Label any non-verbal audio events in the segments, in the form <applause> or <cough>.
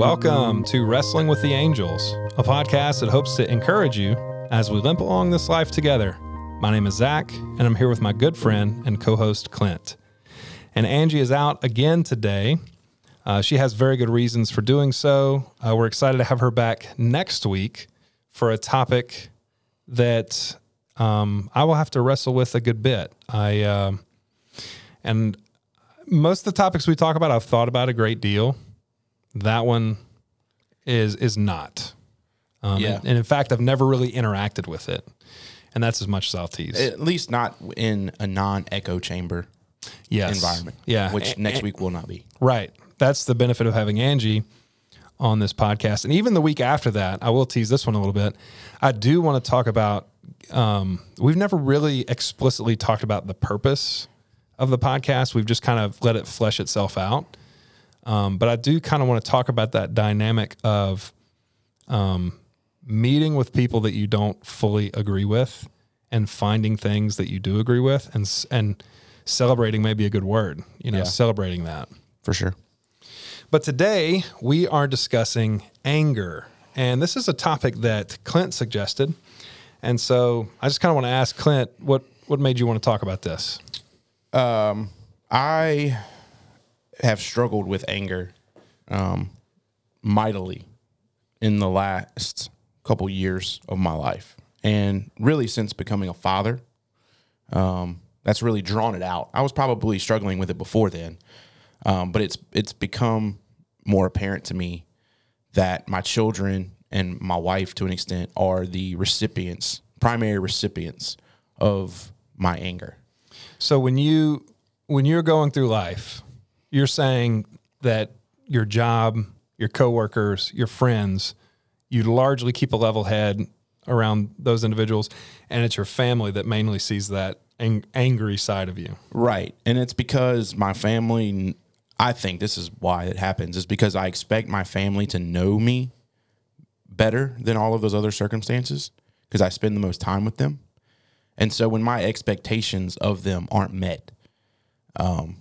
Welcome to Wrestling with the Angels, a podcast that hopes to encourage you as we limp along this life together. My name is Zach, and I'm here with my good friend and co host Clint. And Angie is out again today. Uh, she has very good reasons for doing so. Uh, we're excited to have her back next week for a topic that um, I will have to wrestle with a good bit. I uh, and most of the topics we talk about, I've thought about a great deal. That one is is not. Um, Yeah. and, and in fact, I've never really interacted with it, and that's as much as I'll tease. At least not in a non-echo chamber yes. environment. Yeah. Which A- next a- week will not be. Right. That's the benefit of having Angie on this podcast. And even the week after that, I will tease this one a little bit. I do want to talk about, um, we've never really explicitly talked about the purpose of the podcast. We've just kind of let it flesh itself out. Um, but I do kind of want to talk about that dynamic of um, meeting with people that you don't fully agree with and finding things that you do agree with and, and celebrating may be a good word, you know, Yeah. celebrating that. For sure. But today we are discussing anger. And this is a topic that Clint suggested. And so I just kind of want to ask Clint, what, what made you want to talk about this? I have struggled with anger um, mightily in the last couple years of my life. And really since becoming a father, um, that's really drawn it out. I was probably struggling with it before then, um, but it's it's become more apparent to me that my children and my wife, to an extent, are the recipients, primary recipients of my anger. So when you when you're going through life, you're saying that your job, your coworkers, your friends, you largely keep a level head around those individuals, and it's your family that mainly sees that ang- angry side of you. Right. And it's because my family, I think this is why it happens, is because I expect my family to know me better than all of those other circumstances because I spend the most time with them. And so when my expectations of them aren't met, um,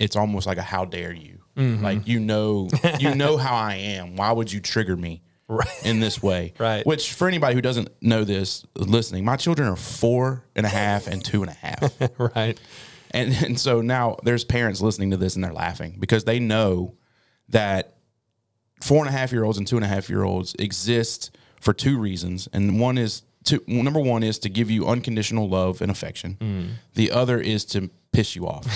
it's almost like a how dare you. Mm-hmm. Like you know you <laughs> know how I am. Why would you trigger me in this way? <laughs> Right. Which for anybody who doesn't know this listening, my children are four and a half and two and a half. <laughs> right. And, and so now there's parents listening to this and they're laughing because they know that four and a half year olds and two and a half year olds exist for two reasons. And one is to number one is to give you unconditional love and affection. Mm. The other is to piss you off.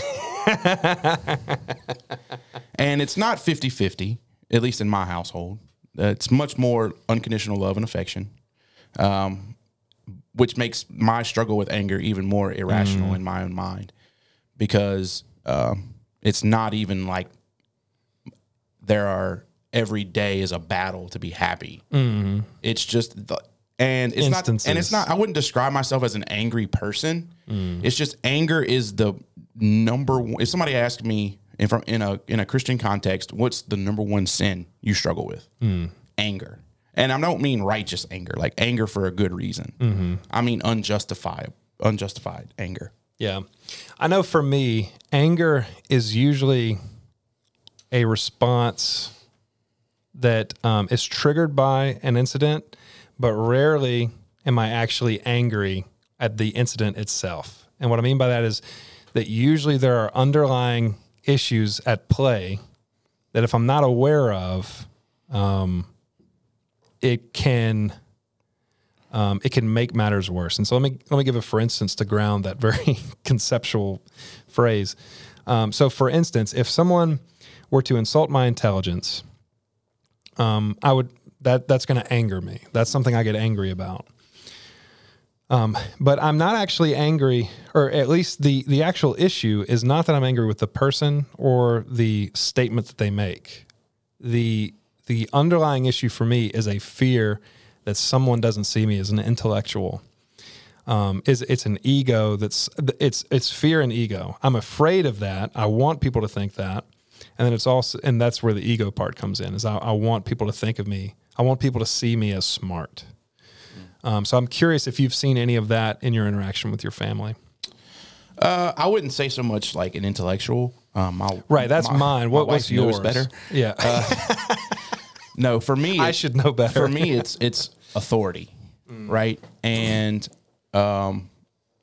And it's not 50 50, at least in my household. Uh, It's much more unconditional love and affection um, which makes my struggle with anger even more irrational in my own mind because um, it's not even like there are every day is a battle to be happy. It's just the, and it's not and it's not. I wouldn't describe myself as an angry person. It's just anger is the number one. If somebody asked me in from in a in a Christian context, what's the number one sin you struggle with? Anger. And I don't mean righteous anger, like anger for a good reason. I mean unjustified, unjustified anger. Yeah. I know for me, anger is usually a response that um, is triggered by an incident, but rarely am I actually angry at the incident itself. And what I mean by that is that usually there are underlying issues at play that if I'm not aware of, um, it can um, it can make matters worse. And so let me let me give a for instance to ground that very <laughs> conceptual phrase. Um, so, for instance, if someone were to insult my intelligence, um, I would that that's going to anger me. That's something I get angry about. Um, but I'm not actually angry, or at least the the actual issue is not that I'm angry with the person or the statement that they make. The the underlying issue for me is a fear that someone doesn't see me as an intellectual. Um, is it's an ego that's it's it's fear and ego. I'm afraid of that. I want people to think that, and then it's also and that's where the ego part comes in. Is I, I want people to think of me. I want people to see me as smart. Um, so I'm curious if you've seen any of that in your interaction with your family. Uh, I wouldn't say so much like an intellectual. Um, my, Right, that's my- mine. What was yours? Better. Yeah. <laughs> No, for me, I should know better. For me, it's it's authority, Mm. right? And um,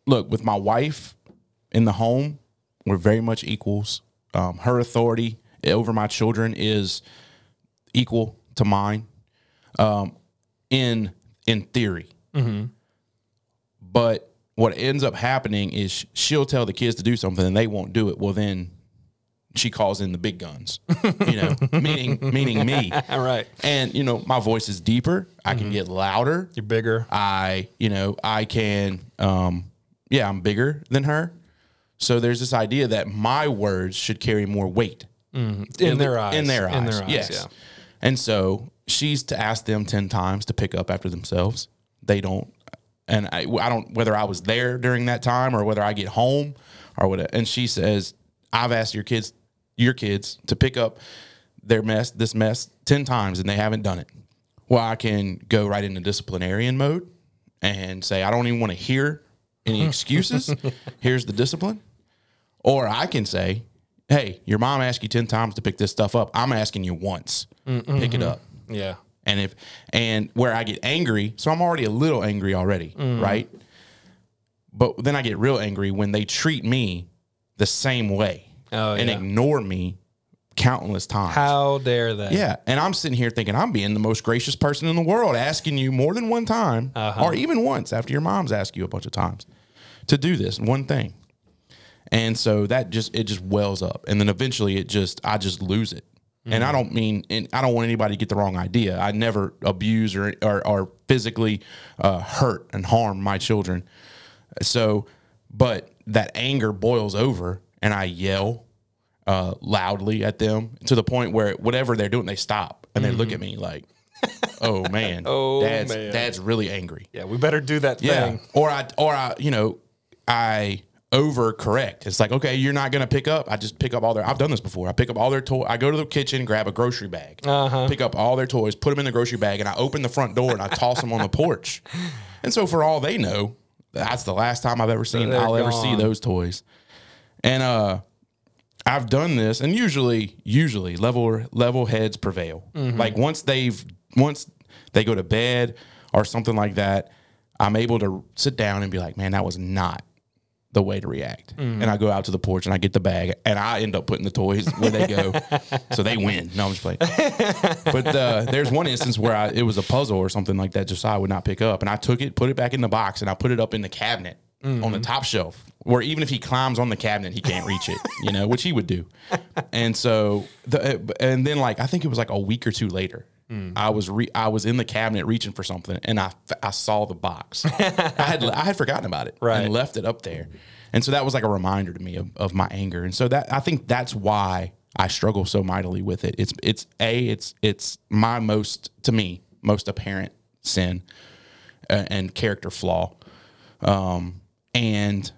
look, with my wife in the home, we're very much equals. Um, her authority over my children is equal to mine, um, in in theory. Mm-hmm. But what ends up happening is she'll tell the kids to do something and they won't do it. Well, then she calls in the big guns, you know, <laughs> meaning meaning me. All <laughs> right. And you know, my voice is deeper. I can get louder. You're bigger. I, you know, I can um yeah, I'm bigger than her. So there's this idea that my words should carry more weight In their eyes. in their eyes. In their eyes. yes. Yeah. And so she's to ask them 10 times to pick up after themselves. They don't. And I, I don't, whether I was there during that time or whether I get home or whatever. And she says, I've asked your kids, your kids to pick up their mess, this mess 10 times and they haven't done it. Well, I can go right into disciplinarian mode and say, I don't even want to hear any <laughs> excuses. Here's the discipline. Or I can say, hey, your mom asked you 10 times to pick this stuff up. I'm asking you once. Pick it up. Yeah. And if and where I get angry, so I'm already a little angry already, right? But then I get real angry when they treat me the same way Oh, and yeah. ignore me countless times. How dare they? Yeah, and I'm sitting here thinking I'm being the most gracious person in the world, asking you more than one time, Uh-huh. or even once after your mom's asked you a bunch of times to do this one thing. And so that just it just wells up, and then eventually it just I just lose it. And I don't mean, and I don't want anybody to get the wrong idea. I never abuse or or, or physically uh, hurt and harm my children. So, but that anger boils over, and I yell uh, loudly at them to the point where whatever they're doing, they stop and they look at me like, "Oh <laughs> man, Oh, dad's man. dad's really angry." Yeah, we better do that Yeah, thing. or I or I you know I overcorrect. It's like okay, you're not gonna pick up. I just pick up all their. I've done this before. I pick up all their toy. I go to the kitchen, grab a grocery bag, Uh-huh. pick up all their toys, put them in the grocery bag, and I open the front door and I toss them on the porch. <laughs> And so for all they know, that's the last time I've ever seen. They're I'll ever see those toys. And uh, I've done this, and usually, usually level level heads prevail. Mm-hmm. Like once they've once they go to bed or something like that, I'm able to sit down and be like, man, that was not the way to react. Mm-hmm. And I go out to the porch and I get the bag, and I end up putting the toys where they go, <laughs> so they win. No, I'm just playing. But uh, there's one instance where I, it was a puzzle or something like that. Josiah would not pick up, and I took it, put it back in the box, and I put it up in the cabinet on the Mm-hmm. top shelf, where even if he climbs on the cabinet, he can't reach it. You know, which he would do. And so, the, and then like I think it was like a week or two later. Mm. I was re- I was in the cabinet reaching for something, and I I saw the box. <laughs> I had I had forgotten about it Right. and left it up there, and so that was like a reminder to me of, of my anger. And so that I think that's why I struggle so mightily with it. It's it's a it's it's my most to me most apparent sin uh, and character flaw, um, and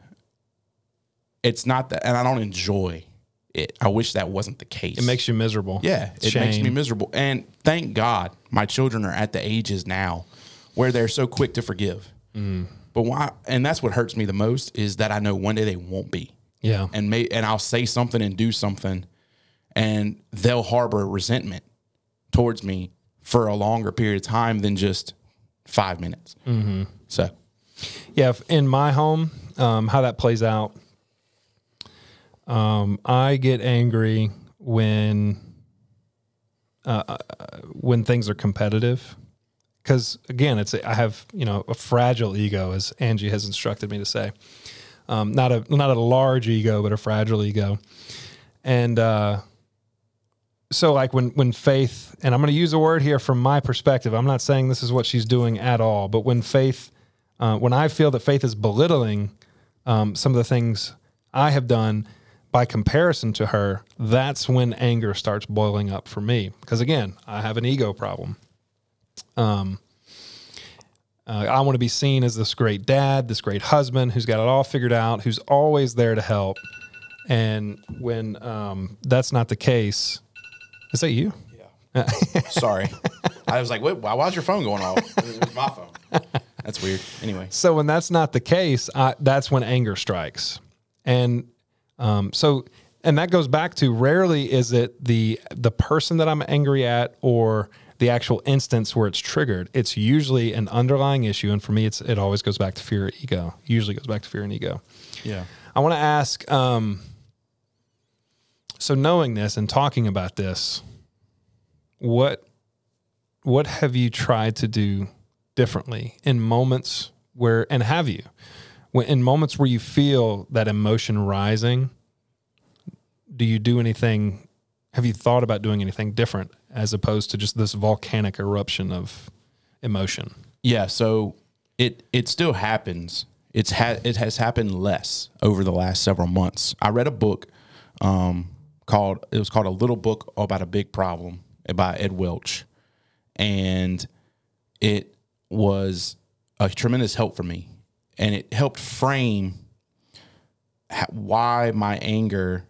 it's not that, and I don't enjoy it. I wish that wasn't the case. It makes you miserable. Yeah, it makes me miserable. And thank God my children are at the ages now where they're so quick to forgive. Mm. But why? And that's what hurts me the most is that I know one day they won't be. Yeah. And may and I'll say something and do something, and they'll harbor resentment towards me for a longer period of time than just five minutes. Mm-hmm. So Yeah, if- in my home, um, how that plays out, um, I get angry when uh, uh, when things are competitive. Because again, it's a, I have you know a fragile ego, as Angie has instructed me to say. Um, not a not a large ego, but a fragile ego, and uh, so like when when Faith and I'm going to use a word here from my perspective. I'm not saying this is what she's doing at all, but when Faith uh, when I feel that faith is belittling um, some of the things I have done by comparison to her, that's when anger starts boiling up for me. Because again, I have an ego problem. Um, uh, I want to be seen as this great dad, this great husband who's got it all figured out, who's always there to help. And when um, that's not the case, is that you? Yeah. <laughs> Sorry. I was like, Wait, why, why's your phone going off? It was my phone. That's weird. Anyway. So when that's not the case, I, that's when anger strikes. And um, so and that goes back to rarely is it the the person that I'm angry at or the actual instance where it's triggered. It's usually an underlying issue, and for me, it's it always goes back to fear, or ego. Usually goes back to fear and ego. Yeah. I want to ask. Um, so knowing this and talking about this, what what have you tried to do differently in moments where, and have you, when, in moments where you feel that emotion rising? Do you do anything? Have you thought about doing anything different as opposed to just this volcanic eruption of emotion? Yeah, so it it still happens. It's ha- it has happened less over the last several months. I read a book um, called it was called a little book about a big problem by Ed Welch, and it was a tremendous help for me, and it helped frame ha- why my anger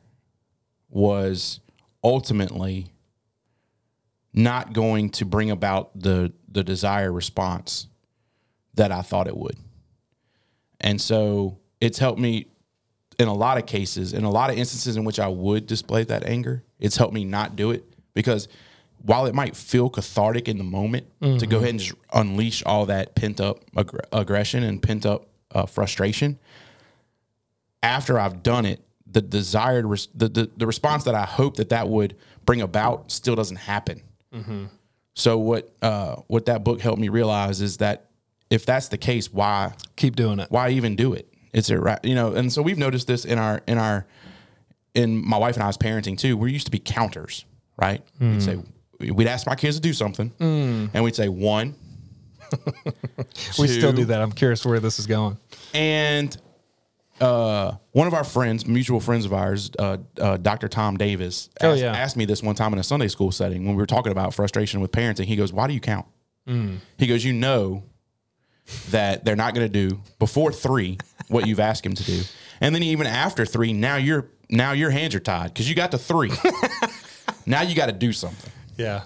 was ultimately not going to bring about the the desired response that I thought it would. And so it's helped me in a lot of cases, in a lot of instances in which I would display that anger, it's helped me not do it because while it might feel cathartic in the moment to go mm-hmm. ahead and just unleash all that pent up aggr- aggression and pent up uh, frustration, after I've done it, the desired res- the, the the response that I hope that that would bring about still doesn't happen. So what uh, what that book helped me realize is that if that's the case, why Keep doing it. why even do it? It's a ra- you know, and so we've noticed this in our in our in my wife and I's parenting too. We used to be counters, right? We'd say we'd ask my kids to do something, and we'd say one, <laughs> We still do that. I'm curious where this is going. And uh, one of our friends, mutual friends of ours, uh, uh, Dr. Tom Davis, Oh, asked, yeah. asked me this one time in a Sunday school setting when we were talking about frustration with parenting. He goes, "Why do you count?" He goes, "You know that they're not going to do before three what you've asked him to do, and then even after three, now you're now your hands are tied because you got to three. <laughs> now you got to do something." Yeah.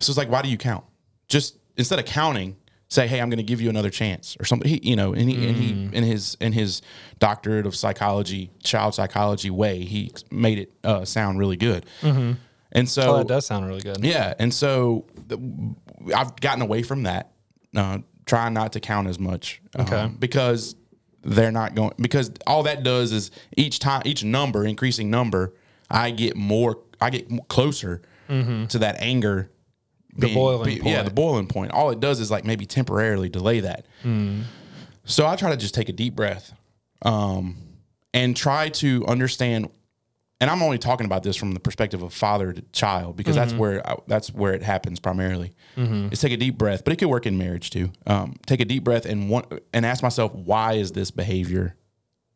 So it's like, why do you count? Just instead of counting, say, "Hey, I'm going to give you another chance," or something. He, you know, and he, and he in his in his doctorate of psychology, child psychology way, he made it uh, sound really good. And so Oh, that does sound really good. yeah, and so the, I've gotten away from that, uh, trying not to count as much, um, Okay. because they're not going. Because all that does is each time, each number, increasing number, I get more, I get closer to that anger. The boiling yeah, point. Yeah the boiling point. All it does is like maybe temporarily delay that. So I try to just take a deep breath, um, and try to understand and I'm only talking about this from the perspective of father to child because that's where I, that's where it happens primarily. Is take a deep breath, but it could work in marriage too. Um, take a deep breath and want, and ask myself, why is this behavior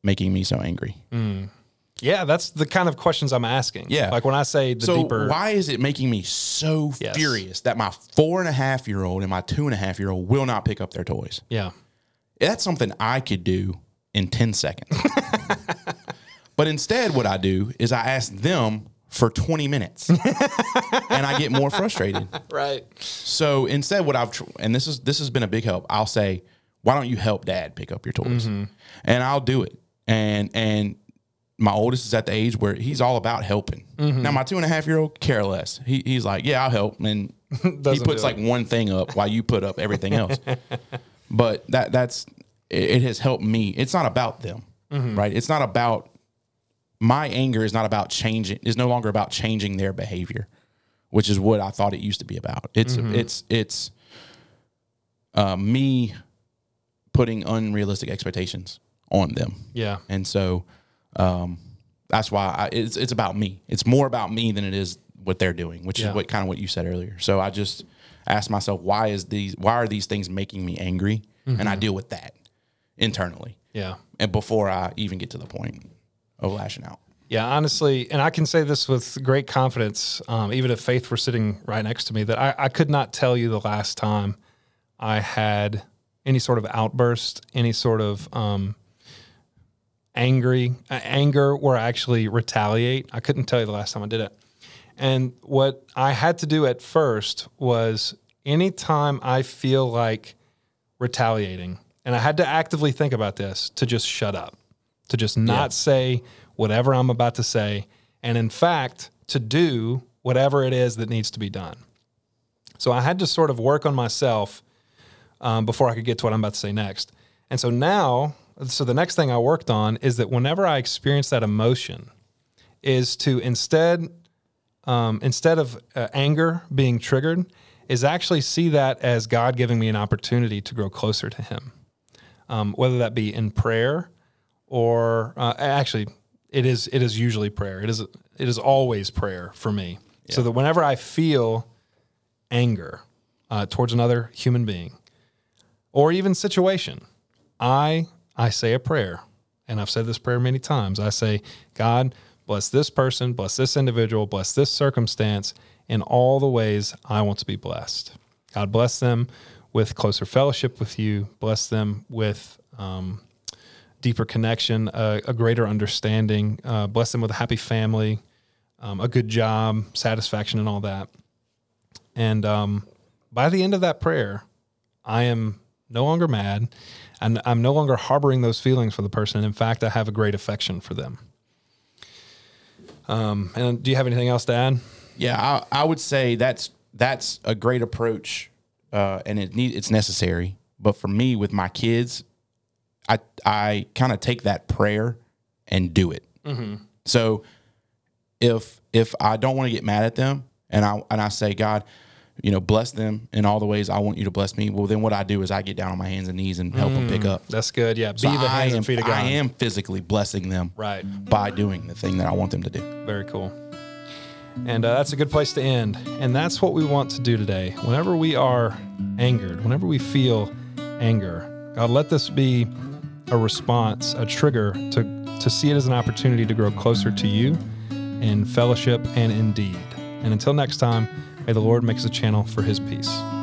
making me so angry? Yeah, that's the kind of questions I'm asking. Yeah. Like when I say the so deeper. why is it making me so Yes. furious that my four and a half year old and my two and a half year old will not pick up their toys? Yeah. That's something I could do in 10 seconds. <laughs> but instead, what I do is I ask them for 20 minutes <laughs> and I get more frustrated. Right. So instead, what I've, tr- and this is, this has been a big help. I'll say, why don't you help dad pick up your toys? Mm-hmm. And I'll do it. And, and, my oldest is at the age where he's all about helping. Now my two and a half year old care less. He, he's like, yeah, I'll help, and <laughs> he puts like one thing up while you put up everything else. <laughs> But that that's it, it has helped me. It's not about them right? It's not about my anger is not about changing is no longer about changing their behavior which is what i thought it used to be about. It's it's it's uh, me putting unrealistic expectations on them. Yeah. and so um, that's why I, it's it's about me. It's more about me than it is what they're doing, which Yeah. is what kind of what you said earlier. So I just ask myself, why is these why are these things making me angry? And I deal with that internally, Yeah. and before I even get to the point of lashing out. Yeah, honestly, and I can say this with great confidence, um, even if Faith were sitting right next to me, that I, I could not tell you the last time I had any sort of outburst, any sort of um, angry uh, anger where I actually retaliate. I couldn't tell you the last time I did it. And what I had to do at first was anytime I feel like retaliating, and I had to actively think about this to just shut up, to just not say whatever I'm about to say and in fact, to do whatever it is that needs to be done. So I had to sort of work on myself um, before I could get to what I'm about to say next. And so now, so the next thing I worked on is that whenever I experience that emotion, is to instead um, instead of uh, anger being triggered, is actually see that as God giving me an opportunity to grow closer to Him, um, whether that be in prayer or uh, actually it is it is usually prayer. It is it is always prayer for me. So that whenever I feel anger uh, towards another human being or even situation, I I say a prayer, and I've said this prayer many times. I say, God, bless this person, bless this individual, bless this circumstance in all the ways I want to be blessed. God bless them with closer fellowship with you. Bless them with um, deeper connection, a, greater understanding. Uh, bless them with a happy family, um, a good job, satisfaction, and all that. And um, by the end of that prayer, I am no longer mad, and I'm no longer harboring those feelings for the person. In fact, I have a great affection for them. Um, and do you have anything else to add? Yeah, I, I would say that's that's a great approach, uh, and it need it's necessary. But for me, with my kids, I I kind of take that prayer and do it. So if if I don't want to get mad at them, and I and I say, God, you know, bless them in all the ways I want you to bless me. Well, then what I do is I get down on my hands and knees and help them pick up. That's good. Yeah. Be So the I hands am, and feet of God. I am physically blessing them Right. by doing the thing that I want them to do. Very cool. And uh, that's a good place to end. And that's what we want to do today. Whenever we are angered, whenever we feel anger, God, let this be a response, a trigger to, to see it as an opportunity to grow closer to you in fellowship and in deed. And until next time, may the Lord make us a channel for his peace.